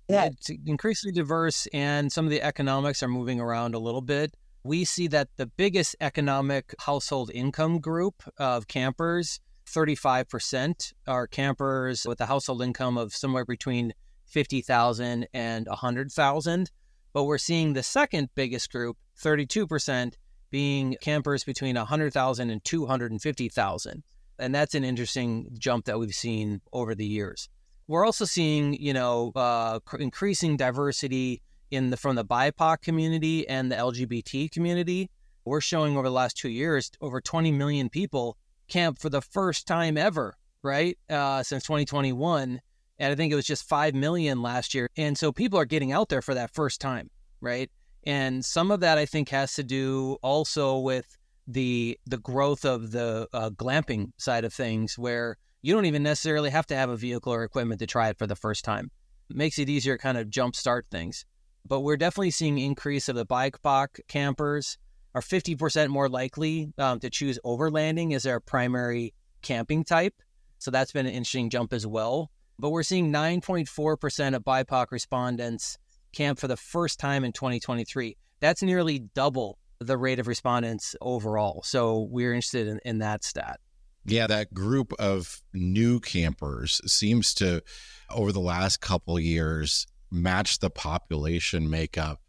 Yeah. It's increasingly diverse, and some of the economics are moving around a little bit. We see that the biggest economic household income group of campers, 35%, are campers with a household income of somewhere between 50,000 and 100,000. But we're seeing the second biggest group, 32%, being campers between 100,000 and 250,000. And that's an interesting jump that we've seen over the years. We're also seeing, you know, uh, increasing diversity in the from the BIPOC community and the LGBT community. We're showing over the last two years over 20 million people camp for the first time ever, right? Uh, since 2021, and I think it was just five million last year. And so people are getting out there for that first time, right? And some of that I think has to do also with the the growth of the uh, glamping side of things, where you don't even necessarily have to have a vehicle or equipment to try it for the first time. It makes it easier to kind of jumpstart things. But we're definitely seeing increase of the bike BIPOC campers are 50% more likely um, to choose overlanding as their primary camping type. So that's been an interesting jump as well. But we're seeing 9.4% of BIPOC respondents camp for the first time in 2023. That's nearly double the rate of respondents overall. So we're interested in, in that stat. Yeah, that group of new campers seems to, over the last couple years, match the population makeup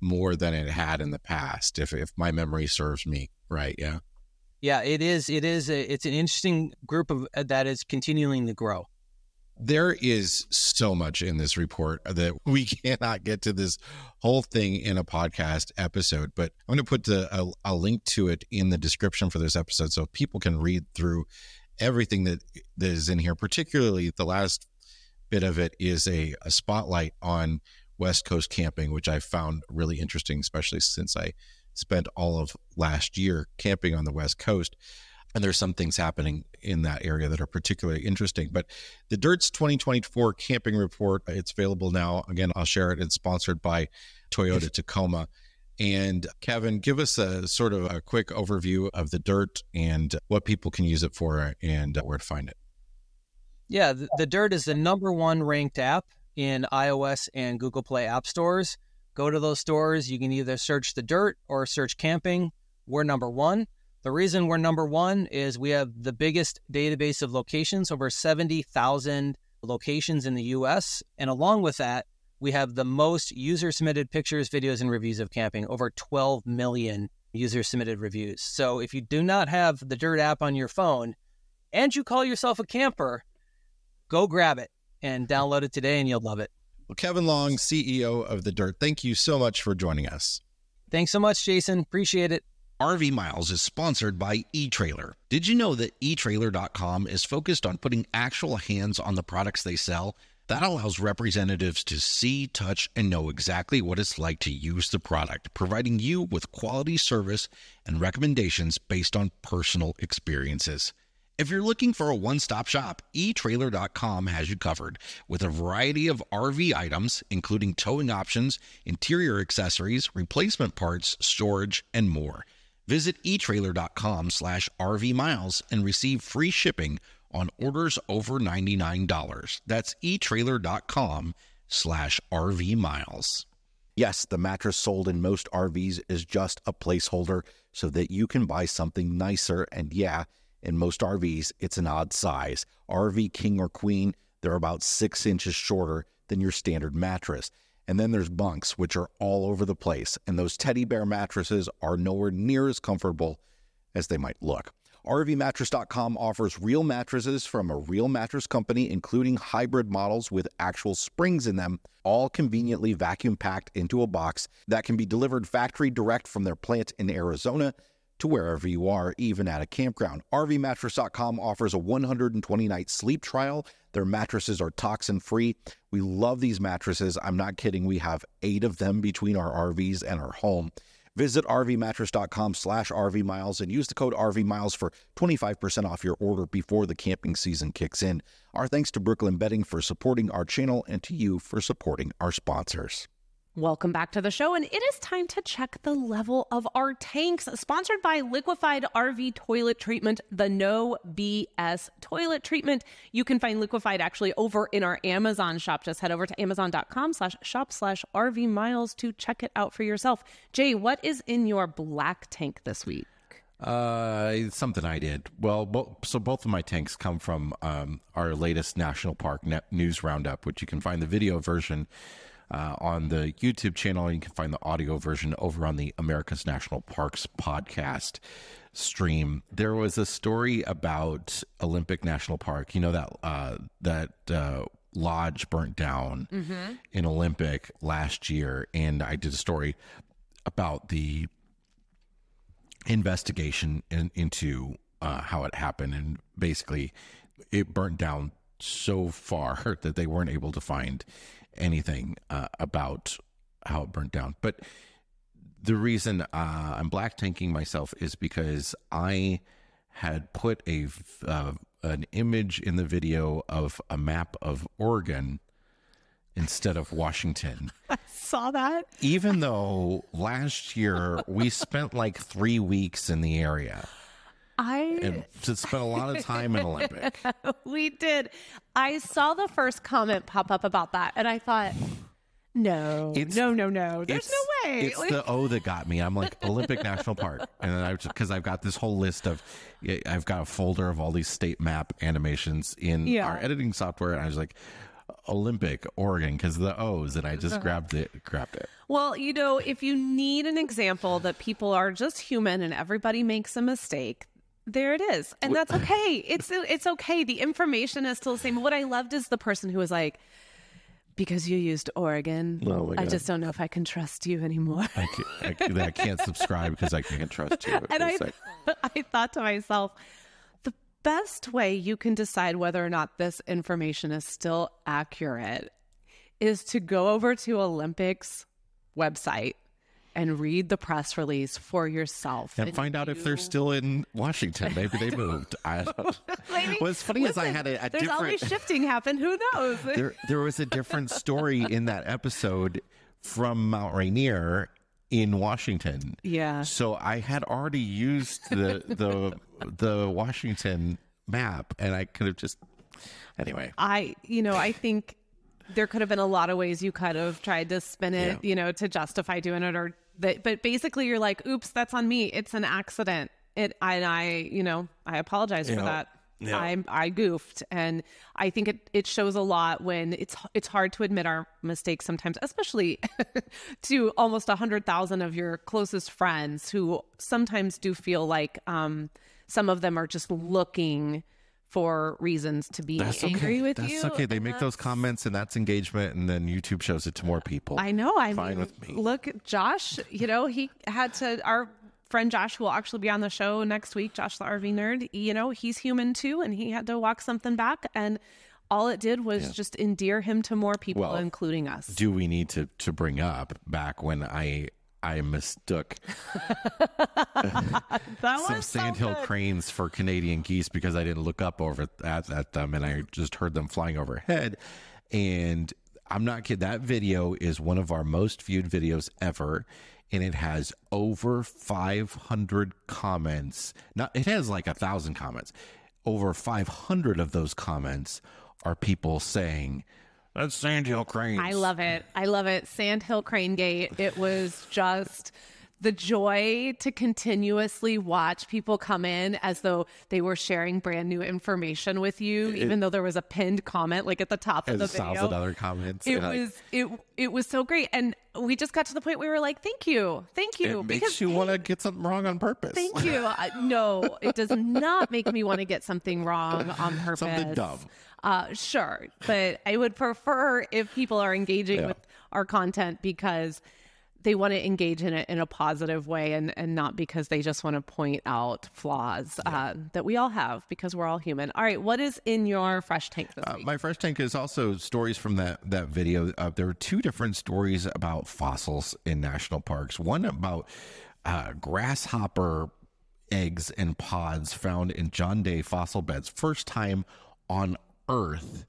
more than it had in the past. If if my memory serves me right, yeah. Yeah, it is. It is. A, it's an interesting group of that is continuing to grow. There is so much in this report that we cannot get to this whole thing in a podcast episode, but I'm going to put the, a, a link to it in the description for this episode so people can read through everything that, that is in here, particularly the last bit of it is a, a spotlight on West Coast camping, which I found really interesting, especially since I spent all of last year camping on the West Coast and there's some things happening in that area that are particularly interesting. But the Dyrt's 2024 camping report, uh, it's available now. Again, I'll share it. It's sponsored by Toyota Tacoma. And Kevin, give us a sort of a quick overview of the Dyrt and what people can use it for uh, and uh, where to find it. Yeah, the, the Dyrt is the number one ranked app in iOS and Google Play app stores. Go to those stores. You can either search the Dyrt or search camping. We're number one. The reason we're number one is we have the biggest database of locations, over 70,000 locations in the US. And along with that, we have the most user submitted pictures, videos, and reviews of camping, over 12 million user submitted reviews. So if you do not have the Dyrt app on your phone and you call yourself a camper, go grab it and download it today and you'll love it. Well, Kevin Long, CEO of The Dyrt, thank you so much for joining us. Thanks so much, Jason. Appreciate it. RV Miles is sponsored by eTrailer. Did you know that eTrailer.com is focused on putting actual hands on the products they sell? That allows representatives to see, touch, and know exactly what it's like to use the product, providing you with quality service and recommendations based on personal experiences. If you're looking for a one stop shop, eTrailer.com has you covered with a variety of RV items, including towing options, interior accessories, replacement parts, storage, and more. Visit eTrailer.com slash RV miles and receive free shipping on orders over $99. That's etrailer.com slash RV miles. Yes, the mattress sold in most RVs is just a placeholder so that you can buy something nicer. And yeah, in most RVs, it's an odd size. RV King or Queen, they're about six inches shorter than your standard mattress. And then there's bunks, which are all over the place. And those teddy bear mattresses are nowhere near as comfortable as they might look. RVmattress.com offers real mattresses from a real mattress company, including hybrid models with actual springs in them, all conveniently vacuum packed into a box that can be delivered factory direct from their plant in Arizona to wherever you are, even at a campground. RVmattress.com offers a 120 night sleep trial. Their mattresses are toxin free. We love these mattresses. I'm not kidding. We have eight of them between our RVs and our home. Visit rvmattress.com slash rvmiles and use the code rvmiles for 25% off your order before the camping season kicks in. Our thanks to Brooklyn Bedding for supporting our channel and to you for supporting our sponsors. Welcome back to the show, and it is time to check the level of our tanks. Sponsored by Liquified RV Toilet Treatment, the No BS Toilet Treatment. You can find Liquified actually over in our Amazon shop. Just head over to amazon.com slash shop slash RV miles to check it out for yourself. Jay, what is in your black tank this week? Uh, something I did. Well, bo- so both of my tanks come from um, our latest national park net news roundup, which you can find the video version uh, on the YouTube channel. You can find the audio version over on the America's National Parks podcast stream. There was a story about Olympic National Park. You know that uh, that uh, lodge burnt down mm-hmm. in Olympic last year, and I did a story about the investigation in, into uh, how it happened, and basically it burnt down so far that they weren't able to find anything uh, about how it burnt down. But the reason uh, I'm black tanking myself is because I had put a uh, an image in the video of a map of Oregon instead of Washington. I saw that. Even though last year we spent like three weeks in the area. I and to spend a lot of time in Olympic. we did. I saw the first comment pop up about that, and I thought, no, it's, no, no, no. There's no way. It's like, the O that got me. I'm like Olympic National Park, and then I because I've got this whole list of, I've got a folder of all these state map animations in yeah. our editing software, and I was like. Olympic, Oregon, because the O's, and I just uh-huh. grabbed it, grabbed it. Well, you know, if you need an example that people are just human and everybody makes a mistake, there it is. And that's okay. It's it's okay. The information is still the same. What i loved is the person who was like because you used Oregon, oh I just don't know if I can trust you anymore. I, can't, I, I can't subscribe because I can't trust you. And I, I thought to myself, the best way you can decide whether or not this information is still accurate is to go over to Olympics website and read the press release for yourself and, and find out if they're still in Washington. Maybe they moved. I don't. Maybe. What's funny Listen, is I had a, a there's different. always shifting happen. Who knows? there, there was a different story in that episode from Mount Rainier in Washington. Yeah. So I had already used the the the Washington map, and I could have just anyway. I you know I think there could have been a lot of ways you could have tried to spin it, yeah. you know, to justify doing it or that. But basically, you're like, "Oops, that's on me. It's an accident." It and I, you know, I apologize yeah. for that. Yeah. I I goofed, and I think it it shows a lot when it's it's hard to admit our mistakes sometimes, especially to almost a hundred thousand of your closest friends who sometimes do feel like um, some of them are just looking for reasons to be that's angry okay. with that's you. That's okay. They make those comments and that's engagement, and then YouTube shows it to more people. I know. I'm fine mean, with me. Look, Josh, you know, he had to, our friend Josh, who will actually be on the show next week, Josh the RV nerd, you know, he's human too, and he had to walk something back. And all it did was yeah. just endear him to more people, well, including us. Do we need to, to bring up back when I I mistook some sandhill so cranes for Canadian geese because I didn't look up over at, at them and I just heard them flying overhead. And I'm not kidding. That video is one of our most viewed videos ever. And it has over 500 comments. Not, it has like a thousand comments. over 500 of those comments are people saying, that's Sandhill Cranes. I love it. I love it. Sandhill Crane Gate. It was just the joy to continuously watch people come in as though they were sharing brand new information with you, it, even though there was a pinned comment like at the top of the video. Thousand other comments. It was it it was so great, and we just got to the point where we were like, "Thank you, thank you." It because, makes you want to get something wrong on purpose. Thank you. uh, no, it does not make me want to get something wrong on purpose. Something dumb. Uh, sure, but I would prefer if people are engaging yeah. with our content because they want to engage in it in a positive way and, and not because they just want to point out flaws yeah. uh, that we all have because we're all human. All right, what is in your fresh tank this uh, week? My fresh tank is also stories from that that video. Uh, there are two different stories about fossils in national parks. One about uh, grasshopper eggs and pods found in John Day fossil beds. First time on Earth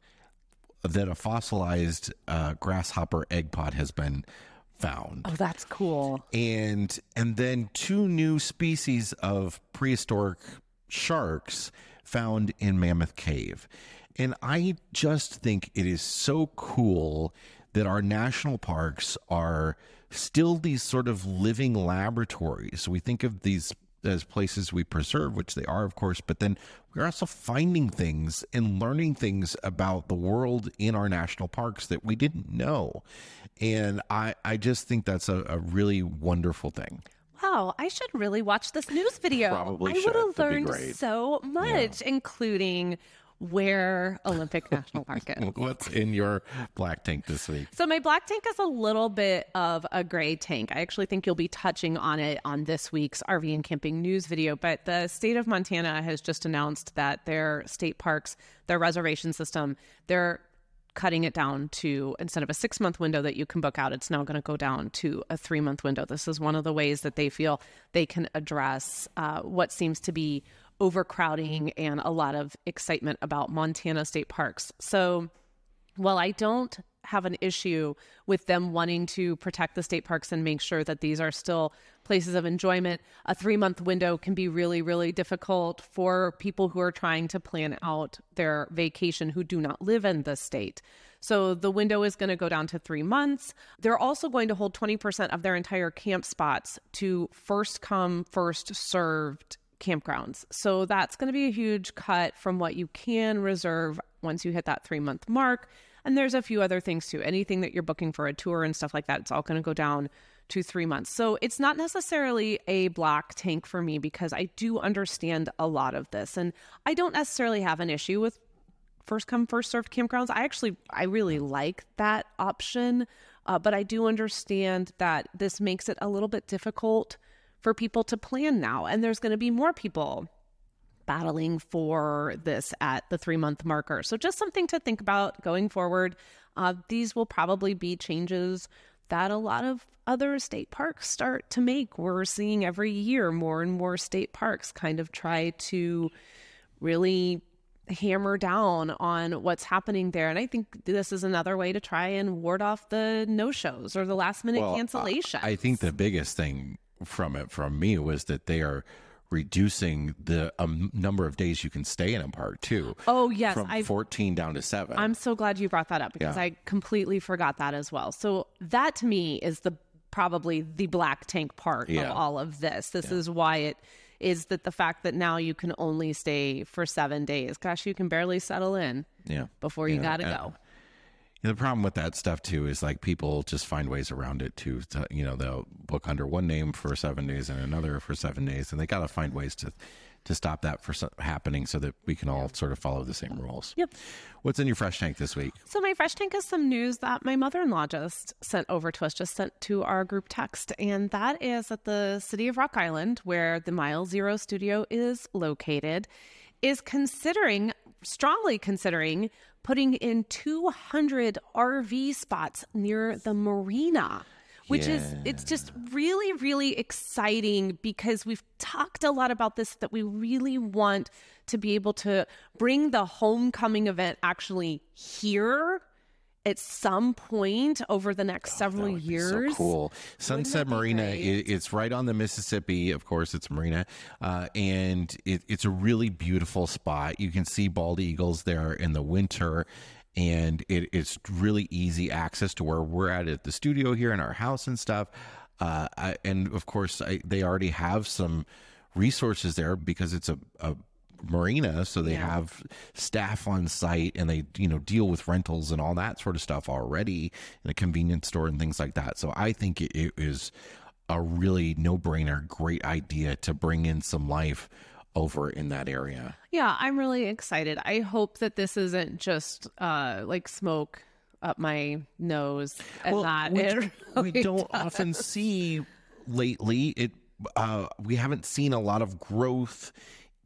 that a fossilized uh, grasshopper egg pod has been found. Oh, that's cool. And and then two new species of prehistoric sharks found in Mammoth Cave. And I just think it is so cool that our national parks are still these sort of living laboratories. We think of these as places we preserve, which they are, of course, but then we're also finding things and learning things about the world in our national parks that we didn't know. And I, I just think that's a, a really wonderful thing. Wow, I should really watch this news video. Probably I would have learned so much, yeah. including where Olympic National Park is. What's in your black tank this week? So my black tank is a little bit of a gray tank. I actually think you'll be touching on it on this week's RV and camping news video, but the state of Montana has just announced that their state parks, their reservation system, they're cutting it down to instead of a six month window that you can book out, it's now going to go down to a three month window. This is one of the ways that they feel they can address uh, what seems to be overcrowding and a lot of excitement about Montana state parks. So while I don't have an issue with them wanting to protect the state parks and make sure that these are still places of enjoyment. A three month window can be really, really difficult for people who are trying to plan out their vacation who do not live in the state. So the window is going to go down to three months. They're also going to hold 20% of their entire camp spots to first come, first served campgrounds. So that's going to be a huge cut from what you can reserve once you hit that three month mark. And there's a few other things too. Anything that you're booking for a tour and stuff like that, it's all going to go down to three months. So it's not necessarily a black tank for me because I do understand a lot of this. And I don't necessarily have an issue with first come, first served campgrounds. I actually, I really like that option. Uh, but I do understand that this makes it a little bit difficult for people to plan now. And there's going to be more people battling for this at the three month marker. So, just something to think about going forward. Uh, these will probably be changes that a lot of other state parks start to make. We're seeing every year more and more state parks kind of try to really hammer down on what's happening there. And I think this is another way to try and ward off the no shows or the last minute well, cancellation. I, I think the biggest thing from it from me was that they are reducing the um, number of days you can stay in a park too. Oh yes, from I've, 14 down to 7. I'm so glad you brought that up because yeah. I completely forgot that as well. So that to me is the probably the black tank part yeah. of all of this. This yeah. is why it is that the fact that now you can only stay for 7 days. Gosh, you can barely settle in. Yeah. Before you got to go the problem with that stuff too is like people just find ways around it too. To, you know, they'll book under one name for seven days and another for seven days, and they got to find ways to to stop that from happening so that we can all sort of follow the same rules. Yep. What's in your fresh tank this week? So my fresh tank is some news that my mother-in-law just sent over to us, just sent to our group text, and that is that the city of Rock Island, where the Mile Zero studio is located, is considering strongly considering putting in 200 RV spots near the marina which yeah. is it's just really really exciting because we've talked a lot about this that we really want to be able to bring the homecoming event actually here at some point over the next oh, several years. so cool. Sunset Marina, it, it's right on the Mississippi. Of course, it's Marina, uh, and it, it's a really beautiful spot. You can see bald eagles there in the winter. And it, it's really easy access to where we're at at the studio here in our house and stuff. Uh, I, and of course, I, they already have some resources there because it's a, a marina so they yeah. have staff on site and they you know deal with rentals and all that sort of stuff already in a convenience store and things like that so i think it, it is a really no-brainer great idea to bring in some life over in that area yeah i'm really excited i hope that this isn't just uh like smoke up my nose and well, not we, really we don't does. often see lately it uh, we haven't seen a lot of growth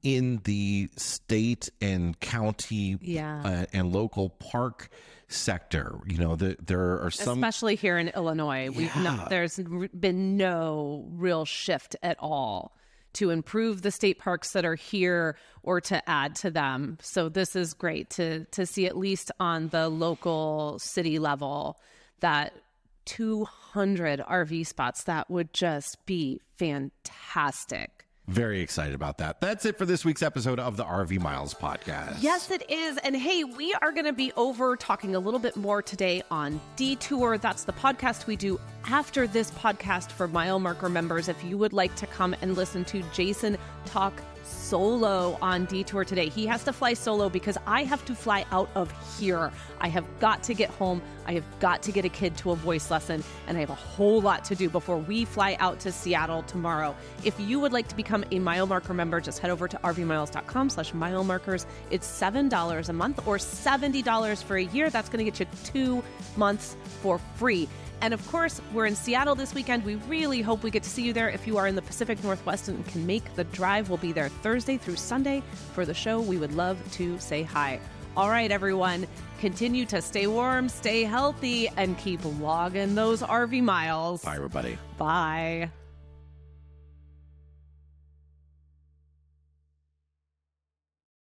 in the state and county yeah. uh, and local park sector. You know, the, there are some, especially here in Illinois, yeah. we've not, there's been no real shift at all to improve the state parks that are here or to add to them. So this is great to to see at least on the local city level that 200 RV spots that would just be fantastic. Very excited about that. That's it for this week's episode of the RV Miles podcast. Yes, it is. And hey, we are going to be over talking a little bit more today on Detour. That's the podcast we do after this podcast for mile marker members. If you would like to come and listen to Jason talk solo on Detour today. He has to fly solo because I have to fly out of here. I have got to get home. I have got to get a kid to a voice lesson, and I have a whole lot to do before we fly out to Seattle tomorrow. If you would like to become a Mile Marker member, just head over to rvmiles.com slash mile markers. It's $7 a month or $70 for a year. That's going to get you two months for free. And of course, we're in Seattle this weekend. We really hope we get to see you there. If you are in the Pacific Northwest and can make the drive, we'll be there Thursday through Sunday for the show. We would love to say hi. All right, everyone, continue to stay warm, stay healthy, and keep logging those RV miles. Bye, everybody. Bye.